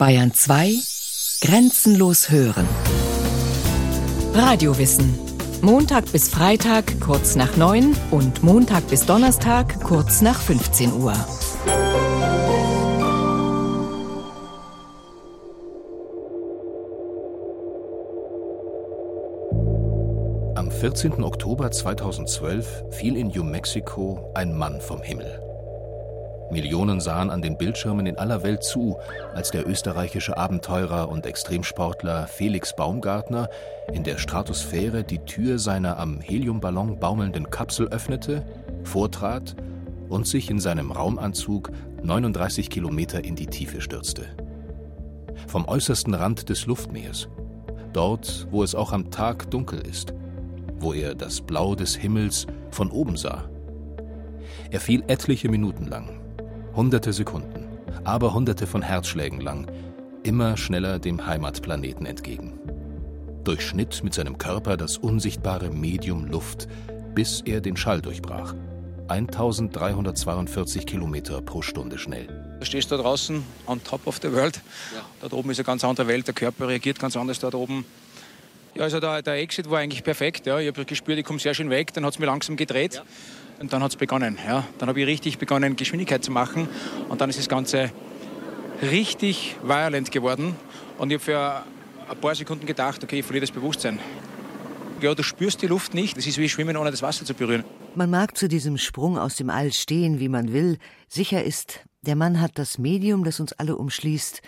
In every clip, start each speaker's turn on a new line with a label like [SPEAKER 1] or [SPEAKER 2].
[SPEAKER 1] Bayern 2 Grenzenlos hören. Radiowissen. Montag bis Freitag kurz nach 9 und Montag bis Donnerstag kurz nach 15 Uhr.
[SPEAKER 2] Am 14. Oktober 2012 fiel in New Mexico ein Mann vom Himmel. Millionen sahen an den Bildschirmen in aller Welt zu, als der österreichische Abenteurer und Extremsportler Felix Baumgartner in der Stratosphäre die Tür seiner am Heliumballon baumelnden Kapsel öffnete, vortrat und sich in seinem Raumanzug 39 Kilometer in die Tiefe stürzte. Vom äußersten Rand des Luftmeers, dort, wo es auch am Tag dunkel ist, wo er das Blau des Himmels von oben sah. Er fiel etliche Minuten lang, Hunderte Sekunden, aber hunderte von Herzschlägen lang, immer schneller dem Heimatplaneten entgegen. Durchschnitt mit seinem Körper das unsichtbare Medium Luft, bis er den Schall durchbrach. 1342 Kilometer pro Stunde schnell.
[SPEAKER 3] Du stehst da draußen on top of the world. Ja. Dort oben ist eine ganz andere Welt, der Körper reagiert ganz anders dort oben. Ja, also der, der Exit war eigentlich perfekt. Ja. Ich habe gespürt, ich komme sehr schön weg. Dann hat es mir langsam gedreht. Ja. Und dann hat es begonnen. Ja. Dann habe ich richtig begonnen, Geschwindigkeit zu machen. Und dann ist das Ganze richtig violent geworden. Und ich habe für ein paar Sekunden gedacht, okay, ich verliere das Bewusstsein. Ja, du spürst die Luft nicht. Das ist wie Schwimmen, ohne das Wasser zu berühren.
[SPEAKER 4] Man mag zu diesem Sprung aus dem All stehen, wie man will. Sicher ist, der Mann hat das Medium, das uns alle umschließt,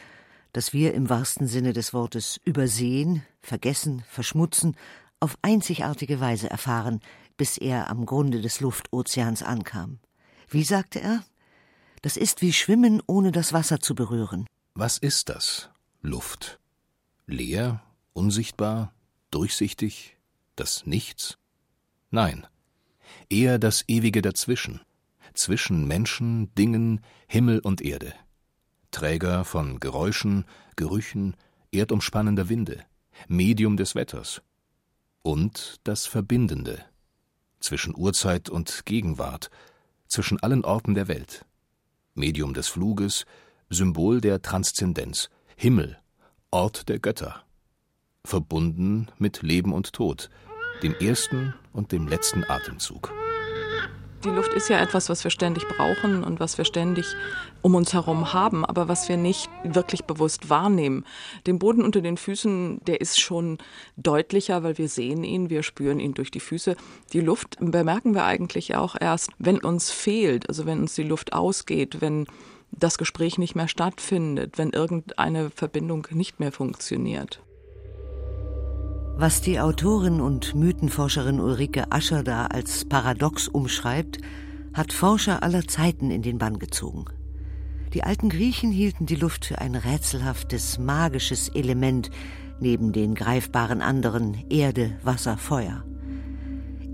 [SPEAKER 4] das wir im wahrsten Sinne des Wortes übersehen, vergessen, verschmutzen, auf einzigartige Weise erfahren, bis er am Grunde des Luftozeans ankam. Wie sagte er? Das ist wie Schwimmen, ohne das Wasser zu berühren.
[SPEAKER 2] Was ist das? Luft. Leer, unsichtbar, durchsichtig, das Nichts? Nein, eher das ewige Dazwischen, zwischen Menschen, Dingen, Himmel und Erde. Träger von Geräuschen, Gerüchen, erdumspannender Winde, Medium des Wetters. Und das Verbindende, zwischen Urzeit und Gegenwart, zwischen allen Orten der Welt. Medium des Fluges, Symbol der Transzendenz, Himmel, Ort der Götter. Verbunden mit Leben und Tod, dem ersten und dem letzten Atemzug.
[SPEAKER 5] Die Luft ist ja etwas, was wir ständig brauchen und was wir ständig um uns herum haben, aber was wir nicht wirklich bewusst wahrnehmen. Den Boden unter den Füßen, der ist schon deutlicher, weil wir sehen ihn, wir spüren ihn durch die Füße. Die Luft bemerken wir eigentlich auch erst, wenn uns fehlt, also wenn uns die Luft ausgeht, wenn das Gespräch nicht mehr stattfindet, wenn irgendeine Verbindung nicht mehr funktioniert.
[SPEAKER 4] Was die Autorin und Mythenforscherin Ulrike Ascher da als Paradox umschreibt, hat Forscher aller Zeiten in den Bann gezogen. Die alten Griechen hielten die Luft für ein rätselhaftes, magisches Element neben den greifbaren anderen Erde, Wasser, Feuer.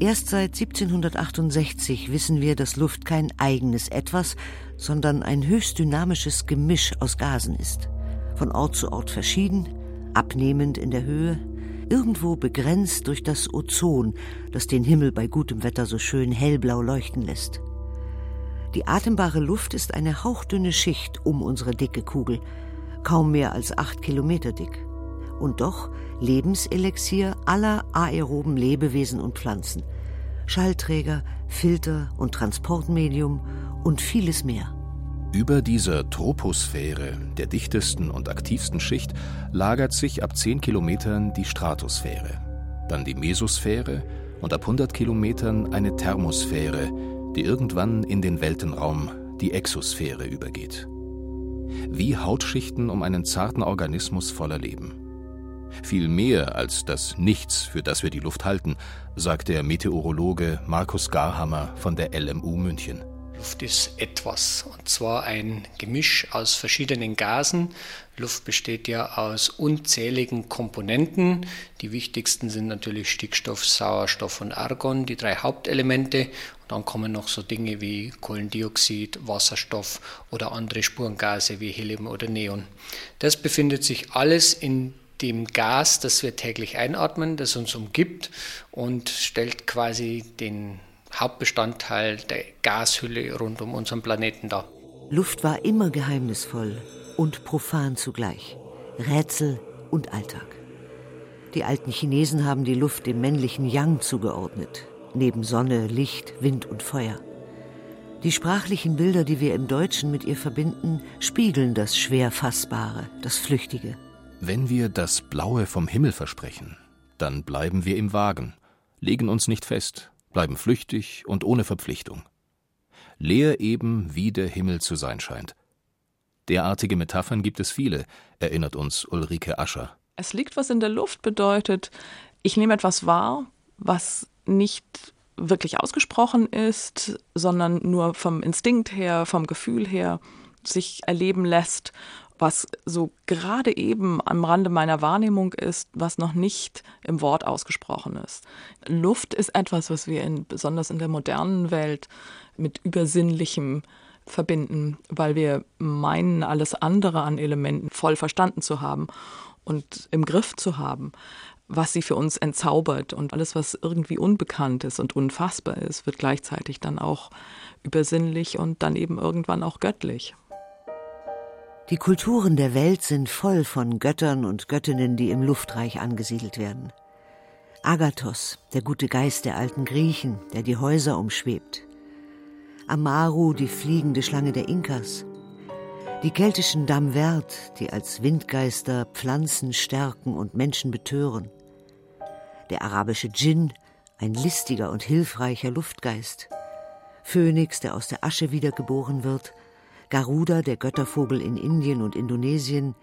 [SPEAKER 4] Erst seit 1768 wissen wir, dass Luft kein eigenes Etwas, sondern ein höchst dynamisches Gemisch aus Gasen ist. Von Ort zu Ort verschieden, abnehmend in der Höhe, irgendwo begrenzt durch das Ozon, das den Himmel bei gutem Wetter so schön hellblau leuchten lässt. Die atembare Luft ist eine hauchdünne Schicht um unsere dicke Kugel, kaum mehr als acht Kilometer dick. Und doch Lebenselixier aller aeroben Lebewesen und Pflanzen. Schallträger, Filter und Transportmedium und vieles mehr.
[SPEAKER 2] Über dieser Troposphäre, der dichtesten und aktivsten Schicht, lagert sich ab 10 Kilometern die Stratosphäre, dann die Mesosphäre und ab 100 Kilometern eine Thermosphäre, die irgendwann in den Weltenraum, die Exosphäre, übergeht. Wie Hautschichten um einen zarten Organismus voller Leben. Viel mehr als das Nichts, für das wir die Luft halten, sagt der Meteorologe Markus Garhammer von der LMU München.
[SPEAKER 6] Luft ist etwas, und zwar ein Gemisch aus verschiedenen Gasen. Luft besteht ja aus unzähligen Komponenten. Die wichtigsten sind natürlich Stickstoff, Sauerstoff und Argon, die drei Hauptelemente. Und dann kommen noch so Dinge wie Kohlendioxid, Wasserstoff oder andere Spurengase wie Helium oder Neon. Das befindet sich alles in dem Gas, das wir täglich einatmen, das uns umgibt und stellt quasi den Hauptbestandteil der Gashülle rund um unseren Planeten dar.
[SPEAKER 4] Luft war immer geheimnisvoll, und profan zugleich, Rätsel und Alltag. Die alten Chinesen haben die Luft dem männlichen Yang zugeordnet, neben Sonne, Licht, Wind und Feuer. Die sprachlichen Bilder, die wir im Deutschen mit ihr verbinden, spiegeln das schwer Fassbare, das Flüchtige.
[SPEAKER 2] Wenn wir das Blaue vom Himmel versprechen, dann bleiben wir im Wagen, legen uns nicht fest, bleiben flüchtig und ohne Verpflichtung. Leer eben, wie der Himmel zu sein scheint. Derartige Metaphern gibt es viele, erinnert uns Ulrike Ascher.
[SPEAKER 5] Es liegt was in der Luft bedeutet, ich nehme etwas wahr, was nicht wirklich ausgesprochen ist, sondern nur vom Instinkt her, vom Gefühl her sich erleben lässt, was so gerade eben am Rande meiner Wahrnehmung ist, was noch nicht im Wort ausgesprochen ist. Luft ist etwas, was wir in, besonders in der modernen Welt mit Übersinnlichem verbinden, weil wir meinen, alles andere an Elementen voll verstanden zu haben und im Griff zu haben was sie für uns entzaubert. Und alles, was irgendwie unbekannt ist und unfassbar ist, wird gleichzeitig dann auch übersinnlich und dann eben irgendwann auch göttlich.
[SPEAKER 4] Die Kulturen der Welt sind voll von Göttern und Göttinnen, die im Luftreich angesiedelt werden. Agathos, der gute Geist der alten Griechen, der die Häuser umschwebt. Amaru, die fliegende Schlange der Inkas. Die keltischen Damwert, die als Windgeister Pflanzen stärken und Menschen betören der arabische Djinn, ein listiger und hilfreicher Luftgeist, Phönix, der aus der Asche wiedergeboren wird, Garuda, der Göttervogel in Indien und Indonesien,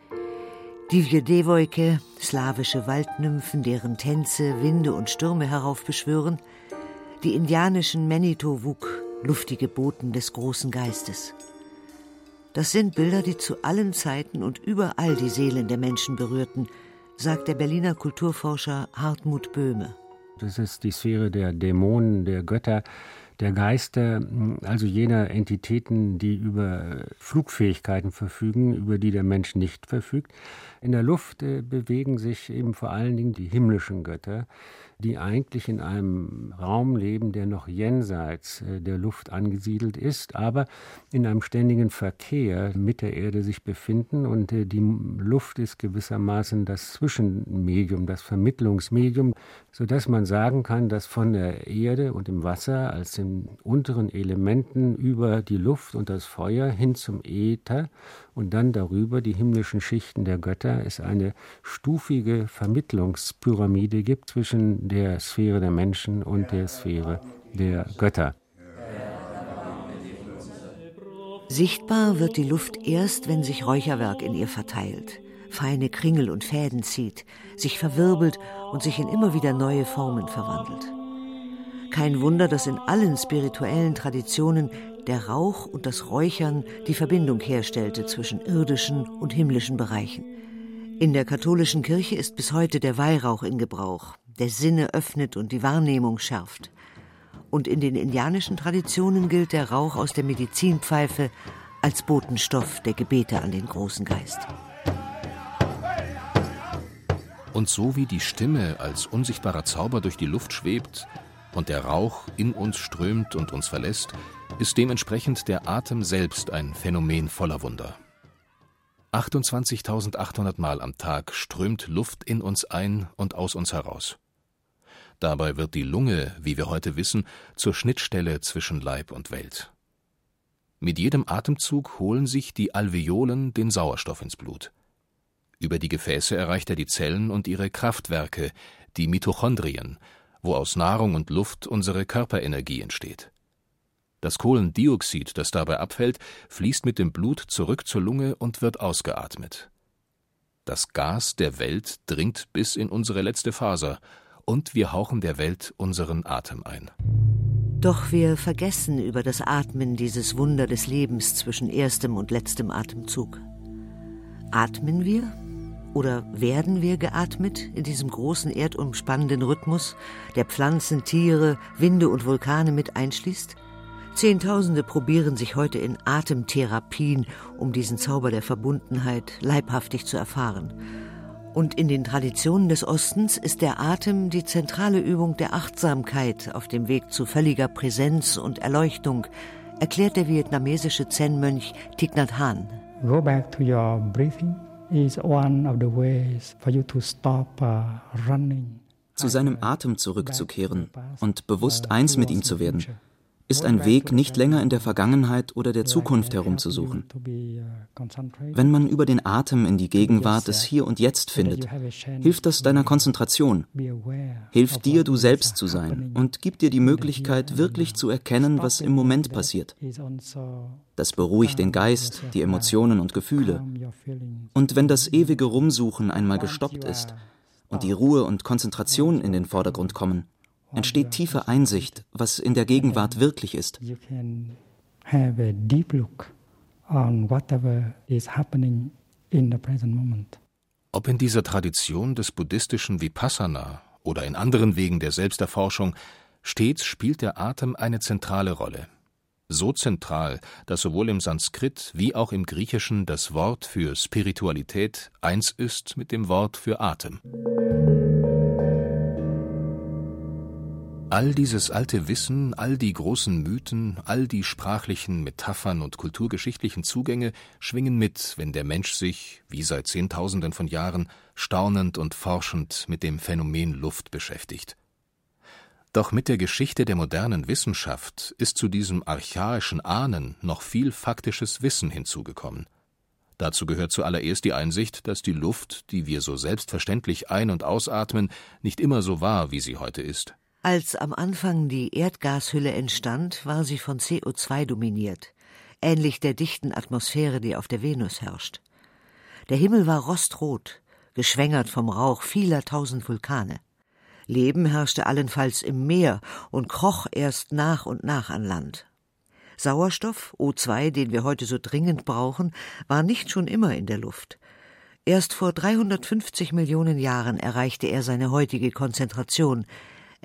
[SPEAKER 4] Divje Devoike, slawische Waldnymphen, deren Tänze Winde und Stürme heraufbeschwören, die indianischen Manitowuk, luftige Boten des großen Geistes. Das sind Bilder, die zu allen Zeiten und überall die Seelen der Menschen berührten – sagt der Berliner Kulturforscher Hartmut Böhme.
[SPEAKER 7] Das ist die Sphäre der Dämonen, der Götter, der Geister, also jener Entitäten, die über Flugfähigkeiten verfügen, über die der Mensch nicht verfügt. In der Luft äh, bewegen sich eben vor allen Dingen die himmlischen Götter, die eigentlich in einem Raum leben, der noch jenseits äh, der Luft angesiedelt ist, aber in einem ständigen Verkehr mit der Erde sich befinden. Und äh, die Luft ist gewissermaßen das Zwischenmedium, das Vermittlungsmedium, sodass man sagen kann, dass von der Erde und dem Wasser als den unteren Elementen über die Luft und das Feuer hin zum Äther und dann darüber die himmlischen Schichten der Götter es eine stufige Vermittlungspyramide gibt zwischen der Sphäre der Menschen und der Sphäre der Götter.
[SPEAKER 4] Sichtbar wird die Luft erst, wenn sich Räucherwerk in ihr verteilt, feine Kringel und Fäden zieht, sich verwirbelt und sich in immer wieder neue Formen verwandelt. Kein Wunder, dass in allen spirituellen Traditionen der Rauch und das Räuchern die Verbindung herstellte zwischen irdischen und himmlischen Bereichen. In der katholischen Kirche ist bis heute der Weihrauch in Gebrauch, der Sinne öffnet und die Wahrnehmung schärft. Und in den indianischen Traditionen gilt der Rauch aus der Medizinpfeife als Botenstoff der Gebete an den großen Geist.
[SPEAKER 2] Und so wie die Stimme als unsichtbarer Zauber durch die Luft schwebt und der Rauch in uns strömt und uns verlässt, ist dementsprechend der Atem selbst ein Phänomen voller Wunder. 28.800 Mal am Tag strömt Luft in uns ein und aus uns heraus. Dabei wird die Lunge, wie wir heute wissen, zur Schnittstelle zwischen Leib und Welt. Mit jedem Atemzug holen sich die Alveolen den Sauerstoff ins Blut. Über die Gefäße erreicht er die Zellen und ihre Kraftwerke, die Mitochondrien, wo aus Nahrung und Luft unsere Körperenergie entsteht. Das Kohlendioxid, das dabei abfällt, fließt mit dem Blut zurück zur Lunge und wird ausgeatmet. Das Gas der Welt dringt bis in unsere letzte Faser und wir hauchen der Welt unseren Atem ein.
[SPEAKER 4] Doch wir vergessen über das Atmen dieses Wunder des Lebens zwischen erstem und letztem Atemzug. Atmen wir oder werden wir geatmet in diesem großen erdumspannenden Rhythmus, der Pflanzen, Tiere, Winde und Vulkane mit einschließt? Zehntausende probieren sich heute in Atemtherapien, um diesen Zauber der Verbundenheit leibhaftig zu erfahren. Und in den Traditionen des Ostens ist der Atem die zentrale Übung der Achtsamkeit auf dem Weg zu völliger Präsenz und Erleuchtung, erklärt der vietnamesische Zen-Mönch Thich Nhat Hanh.
[SPEAKER 8] go back to your breathing is one of the ways for you to stop uh, running.
[SPEAKER 9] Zu seinem Atem zurückzukehren und bewusst eins mit ihm zu werden, ist ein Weg, nicht länger in der Vergangenheit oder der Zukunft herumzusuchen. Wenn man über den Atem in die Gegenwart des Hier und Jetzt findet, hilft das deiner Konzentration, hilft dir, du selbst zu sein und gibt dir die Möglichkeit, wirklich zu erkennen, was im Moment passiert. Das beruhigt den Geist, die Emotionen und Gefühle. Und wenn das ewige Rumsuchen einmal gestoppt ist und die Ruhe und Konzentration in den Vordergrund kommen, entsteht tiefe Einsicht, was in der Gegenwart wirklich ist.
[SPEAKER 2] Ob in dieser Tradition des buddhistischen Vipassana oder in anderen Wegen der Selbsterforschung, stets spielt der Atem eine zentrale Rolle. So zentral, dass sowohl im Sanskrit wie auch im Griechischen das Wort für Spiritualität eins ist mit dem Wort für Atem. All dieses alte Wissen, all die großen Mythen, all die sprachlichen Metaphern und kulturgeschichtlichen Zugänge schwingen mit, wenn der Mensch sich, wie seit Zehntausenden von Jahren, staunend und forschend mit dem Phänomen Luft beschäftigt. Doch mit der Geschichte der modernen Wissenschaft ist zu diesem archaischen Ahnen noch viel faktisches Wissen hinzugekommen. Dazu gehört zuallererst die Einsicht, dass die Luft, die wir so selbstverständlich ein- und ausatmen, nicht immer so war, wie sie heute ist.
[SPEAKER 4] Als am Anfang die Erdgashülle entstand, war sie von CO2 dominiert, ähnlich der dichten Atmosphäre, die auf der Venus herrscht. Der Himmel war rostrot, geschwängert vom Rauch vieler tausend Vulkane. Leben herrschte allenfalls im Meer und kroch erst nach und nach an Land. Sauerstoff, O2, den wir heute so dringend brauchen, war nicht schon immer in der Luft. Erst vor 350 Millionen Jahren erreichte er seine heutige Konzentration,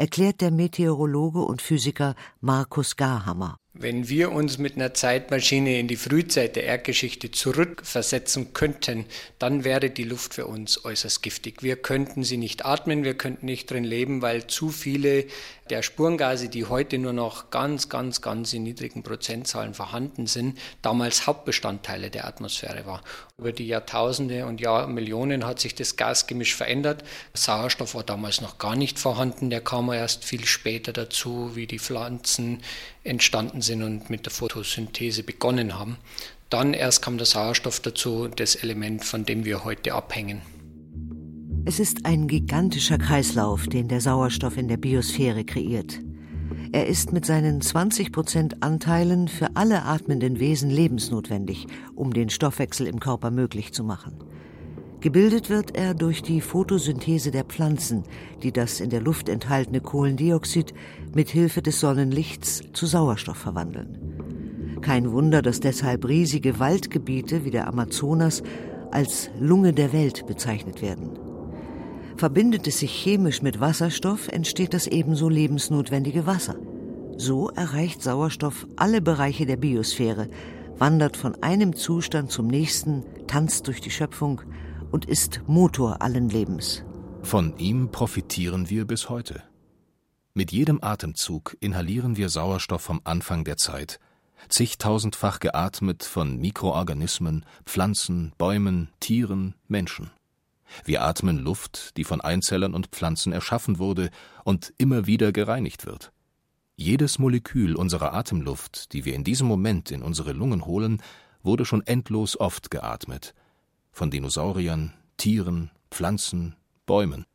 [SPEAKER 4] erklärt der Meteorologe und Physiker Markus Garhammer.
[SPEAKER 6] Wenn wir uns mit einer Zeitmaschine in die Frühzeit der Erdgeschichte zurückversetzen könnten, dann wäre die Luft für uns äußerst giftig. Wir könnten sie nicht atmen, wir könnten nicht drin leben, weil zu viele der Spurengase, die heute nur noch ganz, ganz, ganz in niedrigen Prozentzahlen vorhanden sind, damals Hauptbestandteile der Atmosphäre war. Über die Jahrtausende und Jahrmillionen hat sich das Gasgemisch verändert. Sauerstoff war damals noch gar nicht vorhanden, der kam erst viel später dazu, wie die Pflanzen entstanden sind und mit der Photosynthese begonnen haben. Dann erst kam der Sauerstoff dazu, das Element, von dem wir heute abhängen.
[SPEAKER 4] Es ist ein gigantischer Kreislauf, den der Sauerstoff in der Biosphäre kreiert. Er ist mit seinen 20 Prozent Anteilen für alle atmenden Wesen lebensnotwendig, um den Stoffwechsel im Körper möglich zu machen. Gebildet wird er durch die Photosynthese der Pflanzen, die das in der Luft enthaltene Kohlendioxid mit Hilfe des Sonnenlichts zu Sauerstoff verwandeln. Kein Wunder, dass deshalb riesige Waldgebiete wie der Amazonas als Lunge der Welt bezeichnet werden. Verbindet es sich chemisch mit Wasserstoff, entsteht das ebenso lebensnotwendige Wasser. So erreicht Sauerstoff alle Bereiche der Biosphäre, wandert von einem Zustand zum nächsten, tanzt durch die Schöpfung und ist Motor allen Lebens.
[SPEAKER 2] Von ihm profitieren wir bis heute. Mit jedem Atemzug inhalieren wir Sauerstoff vom Anfang der Zeit, zigtausendfach geatmet von Mikroorganismen, Pflanzen, Bäumen, Tieren, Menschen. Wir atmen Luft, die von Einzellern und Pflanzen erschaffen wurde und immer wieder gereinigt wird. Jedes Molekül unserer Atemluft, die wir in diesem Moment in unsere Lungen holen, wurde schon endlos oft geatmet. Von Dinosauriern, Tieren, Pflanzen, Bäumen.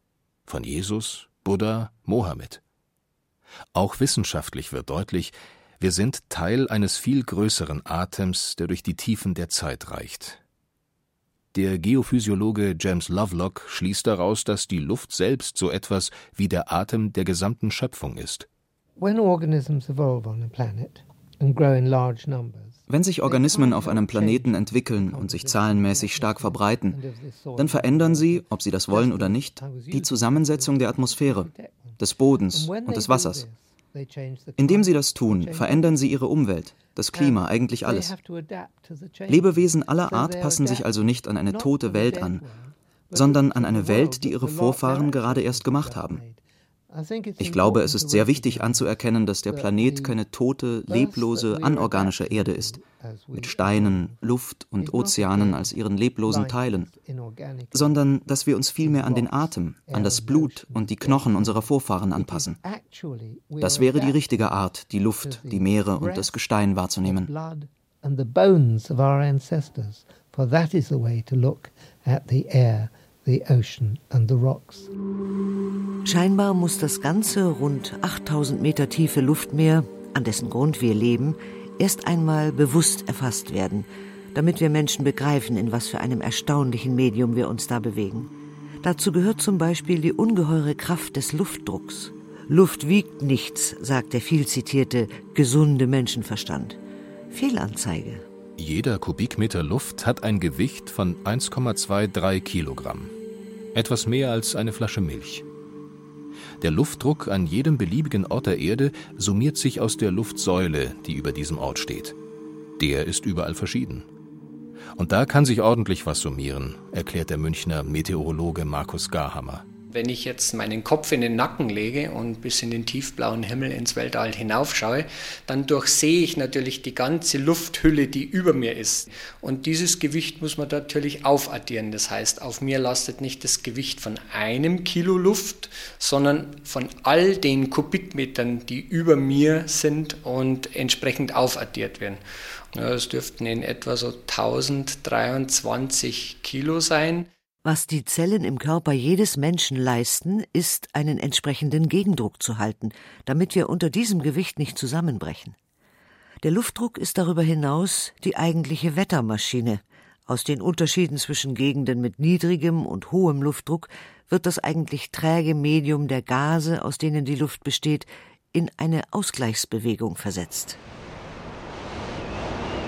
[SPEAKER 2] Von Jesus, Buddha, Mohammed. Auch wissenschaftlich wird deutlich, wir sind Teil eines viel größeren Atems, der durch die Tiefen der Zeit reicht. Der Geophysiologe James Lovelock schließt daraus, dass die Luft selbst so etwas wie der Atem der gesamten Schöpfung ist.
[SPEAKER 9] Wenn sich Organismen auf einem Planeten entwickeln und sich zahlenmäßig stark verbreiten, dann verändern sie, ob sie das wollen oder nicht, die Zusammensetzung der Atmosphäre, des Bodens und des Wassers. Indem sie das tun, verändern sie ihre Umwelt, das Klima, eigentlich alles. Lebewesen aller Art passen sich also nicht an eine tote Welt an, sondern an eine Welt, die ihre Vorfahren gerade erst gemacht haben. Ich glaube, es ist sehr wichtig anzuerkennen, dass der Planet keine tote, leblose, anorganische Erde ist, mit Steinen, Luft und Ozeanen als ihren leblosen Teilen, sondern dass wir uns vielmehr an den Atem, an das Blut und die Knochen unserer Vorfahren anpassen. Das wäre die richtige Art, die Luft, die Meere und das Gestein wahrzunehmen. For that is the way to look at the air the ocean and the rocks.
[SPEAKER 4] Scheinbar muss das ganze rund 8000 Meter tiefe Luftmeer, an dessen Grund wir leben, erst einmal bewusst erfasst werden, damit wir Menschen begreifen, in was für einem erstaunlichen Medium wir uns da bewegen. Dazu gehört zum Beispiel die ungeheure Kraft des Luftdrucks. Luft wiegt nichts, sagt der viel zitierte, gesunde Menschenverstand. Fehlanzeige.
[SPEAKER 2] Jeder Kubikmeter Luft hat ein Gewicht von 1,23 Kilogramm etwas mehr als eine Flasche Milch. Der Luftdruck an jedem beliebigen Ort der Erde summiert sich aus der Luftsäule, die über diesem Ort steht. Der ist überall verschieden. Und da kann sich ordentlich was summieren, erklärt der Münchner Meteorologe Markus Garhammer.
[SPEAKER 6] Wenn ich jetzt meinen Kopf in den Nacken lege und bis in den tiefblauen Himmel ins Weltall hinaufschaue, dann durchsehe ich natürlich die ganze Lufthülle, die über mir ist. Und dieses Gewicht muss man natürlich aufaddieren. Das heißt, auf mir lastet nicht das Gewicht von einem Kilo Luft, sondern von all den Kubikmetern, die über mir sind und entsprechend aufaddiert werden. Es dürften in etwa so 1023 Kilo sein.
[SPEAKER 4] Was die Zellen im Körper jedes Menschen leisten, ist, einen entsprechenden Gegendruck zu halten, damit wir unter diesem Gewicht nicht zusammenbrechen. Der Luftdruck ist darüber hinaus die eigentliche Wettermaschine. Aus den Unterschieden zwischen Gegenden mit niedrigem und hohem Luftdruck wird das eigentlich träge Medium der Gase, aus denen die Luft besteht, in eine Ausgleichsbewegung versetzt.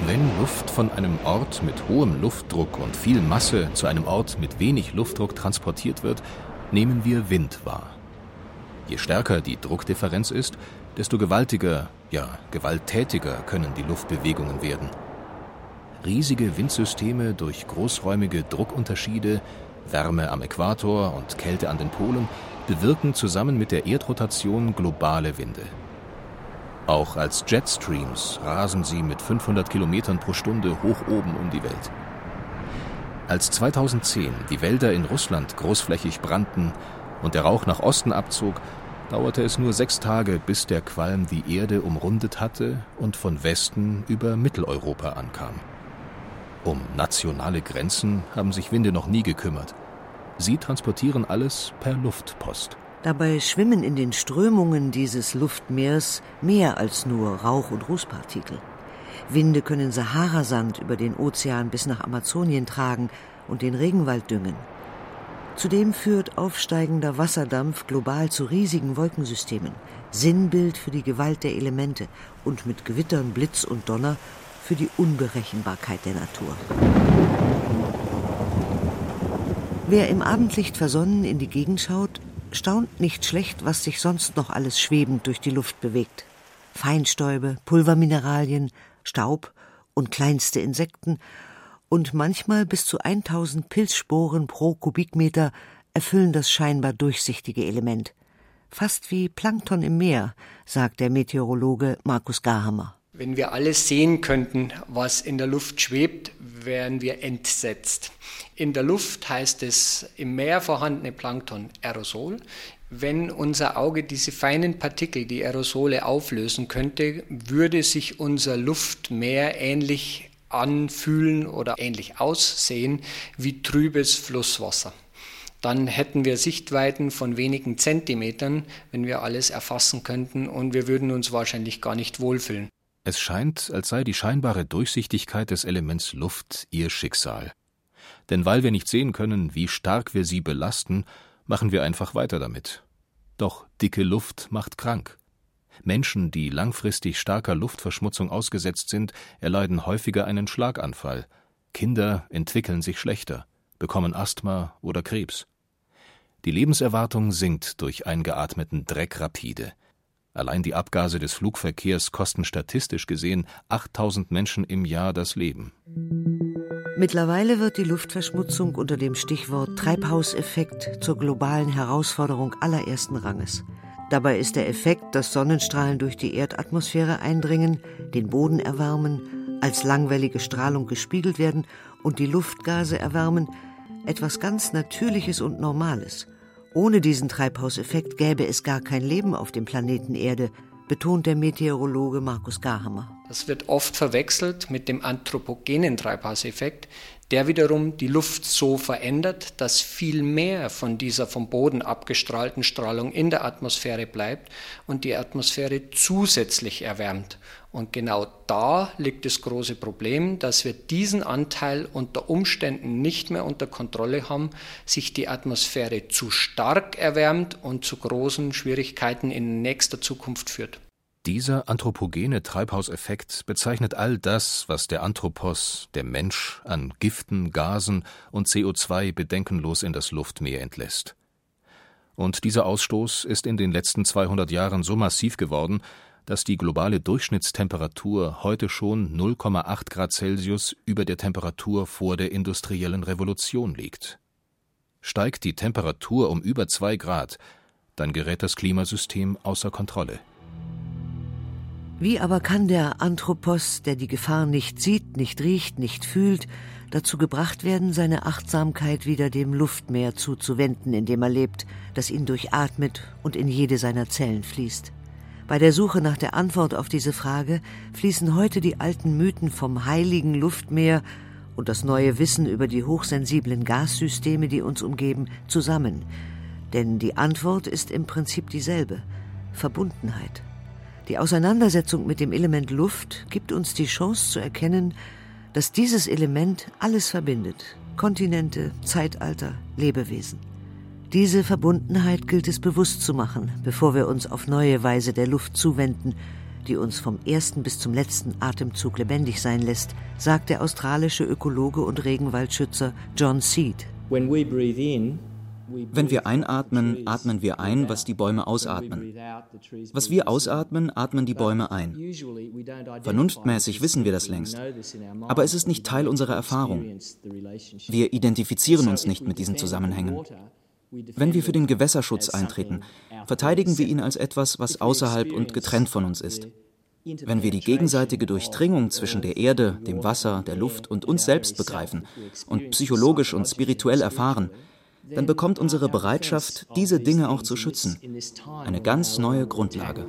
[SPEAKER 2] Wenn Luft von einem Ort mit hohem Luftdruck und viel Masse zu einem Ort mit wenig Luftdruck transportiert wird, nehmen wir Wind wahr. Je stärker die Druckdifferenz ist, desto gewaltiger, ja gewalttätiger können die Luftbewegungen werden. Riesige Windsysteme durch großräumige Druckunterschiede, Wärme am Äquator und Kälte an den Polen bewirken zusammen mit der Erdrotation globale Winde. Auch als Jetstreams rasen sie mit 500 Kilometern pro Stunde hoch oben um die Welt. Als 2010 die Wälder in Russland großflächig brannten und der Rauch nach Osten abzog, dauerte es nur sechs Tage, bis der Qualm die Erde umrundet hatte und von Westen über Mitteleuropa ankam. Um nationale Grenzen haben sich Winde noch nie gekümmert. Sie transportieren alles per Luftpost.
[SPEAKER 4] Dabei schwimmen in den Strömungen dieses Luftmeers mehr als nur Rauch- und Rußpartikel. Winde können Saharasand über den Ozean bis nach Amazonien tragen und den Regenwald düngen. Zudem führt aufsteigender Wasserdampf global zu riesigen Wolkensystemen, Sinnbild für die Gewalt der Elemente und mit Gewittern, Blitz und Donner für die Unberechenbarkeit der Natur. Wer im Abendlicht versonnen in die Gegend schaut, staunt nicht schlecht, was sich sonst noch alles schwebend durch die Luft bewegt. Feinstäube, Pulvermineralien, Staub und kleinste Insekten und manchmal bis zu 1000 Pilzsporen pro Kubikmeter erfüllen das scheinbar durchsichtige Element. Fast wie Plankton im Meer, sagt der Meteorologe Markus Garhammer.
[SPEAKER 6] Wenn wir alles sehen könnten, was in der Luft schwebt, wären wir entsetzt. In der Luft heißt es im Meer vorhandene Plankton Aerosol. Wenn unser Auge diese feinen Partikel, die Aerosole auflösen könnte, würde sich unser Luftmeer ähnlich anfühlen oder ähnlich aussehen wie trübes Flusswasser. Dann hätten wir Sichtweiten von wenigen Zentimetern, wenn wir alles erfassen könnten, und wir würden uns wahrscheinlich gar nicht wohlfühlen.
[SPEAKER 2] Es scheint, als sei die scheinbare Durchsichtigkeit des Elements Luft ihr Schicksal. Denn weil wir nicht sehen können, wie stark wir sie belasten, machen wir einfach weiter damit. Doch dicke Luft macht krank. Menschen, die langfristig starker Luftverschmutzung ausgesetzt sind, erleiden häufiger einen Schlaganfall. Kinder entwickeln sich schlechter, bekommen Asthma oder Krebs. Die Lebenserwartung sinkt durch eingeatmeten Dreck rapide. Allein die Abgase des Flugverkehrs kosten statistisch gesehen 8000 Menschen im Jahr das Leben.
[SPEAKER 4] Mittlerweile wird die Luftverschmutzung unter dem Stichwort Treibhauseffekt zur globalen Herausforderung allerersten Ranges. Dabei ist der Effekt, dass Sonnenstrahlen durch die Erdatmosphäre eindringen, den Boden erwärmen, als langwellige Strahlung gespiegelt werden und die Luftgase erwärmen, etwas ganz Natürliches und Normales. Ohne diesen Treibhauseffekt gäbe es gar kein Leben auf dem Planeten Erde, betont der Meteorologe Markus Garhammer.
[SPEAKER 6] Das wird oft verwechselt mit dem anthropogenen Treibhauseffekt, der wiederum die Luft so verändert, dass viel mehr von dieser vom Boden abgestrahlten Strahlung in der Atmosphäre bleibt und die Atmosphäre zusätzlich erwärmt. Und genau da liegt das große Problem, dass wir diesen Anteil unter Umständen nicht mehr unter Kontrolle haben, sich die Atmosphäre zu stark erwärmt und zu großen Schwierigkeiten in nächster Zukunft führt.
[SPEAKER 2] Dieser anthropogene Treibhauseffekt bezeichnet all das, was der Anthropos, der Mensch, an Giften, Gasen und CO2 bedenkenlos in das Luftmeer entlässt. Und dieser Ausstoß ist in den letzten 200 Jahren so massiv geworden, dass die globale Durchschnittstemperatur heute schon 0,8 Grad Celsius über der Temperatur vor der industriellen Revolution liegt. Steigt die Temperatur um über zwei Grad, dann gerät das Klimasystem außer Kontrolle.
[SPEAKER 4] Wie aber kann der Anthropos, der die Gefahr nicht sieht, nicht riecht, nicht fühlt, dazu gebracht werden, seine Achtsamkeit wieder dem Luftmeer zuzuwenden, in dem er lebt, das ihn durchatmet und in jede seiner Zellen fließt? Bei der Suche nach der Antwort auf diese Frage fließen heute die alten Mythen vom heiligen Luftmeer und das neue Wissen über die hochsensiblen Gassysteme, die uns umgeben, zusammen. Denn die Antwort ist im Prinzip dieselbe Verbundenheit. Die Auseinandersetzung mit dem Element Luft gibt uns die Chance zu erkennen, dass dieses Element alles verbindet. Kontinente, Zeitalter, Lebewesen. Diese Verbundenheit gilt es bewusst zu machen, bevor wir uns auf neue Weise der Luft zuwenden, die uns vom ersten bis zum letzten Atemzug lebendig sein lässt, sagt der australische Ökologe und Regenwaldschützer John Seed.
[SPEAKER 9] When we breathe in, wenn wir einatmen, atmen wir ein, was die Bäume ausatmen. Was wir ausatmen, atmen die Bäume ein. Vernunftmäßig wissen wir das längst. Aber es ist nicht Teil unserer Erfahrung. Wir identifizieren uns nicht mit diesen Zusammenhängen. Wenn wir für den Gewässerschutz eintreten, verteidigen wir ihn als etwas, was außerhalb und getrennt von uns ist. Wenn wir die gegenseitige Durchdringung zwischen der Erde, dem Wasser, der Luft und uns selbst begreifen und psychologisch und spirituell erfahren, dann bekommt unsere Bereitschaft, diese Dinge auch zu schützen, eine ganz neue Grundlage.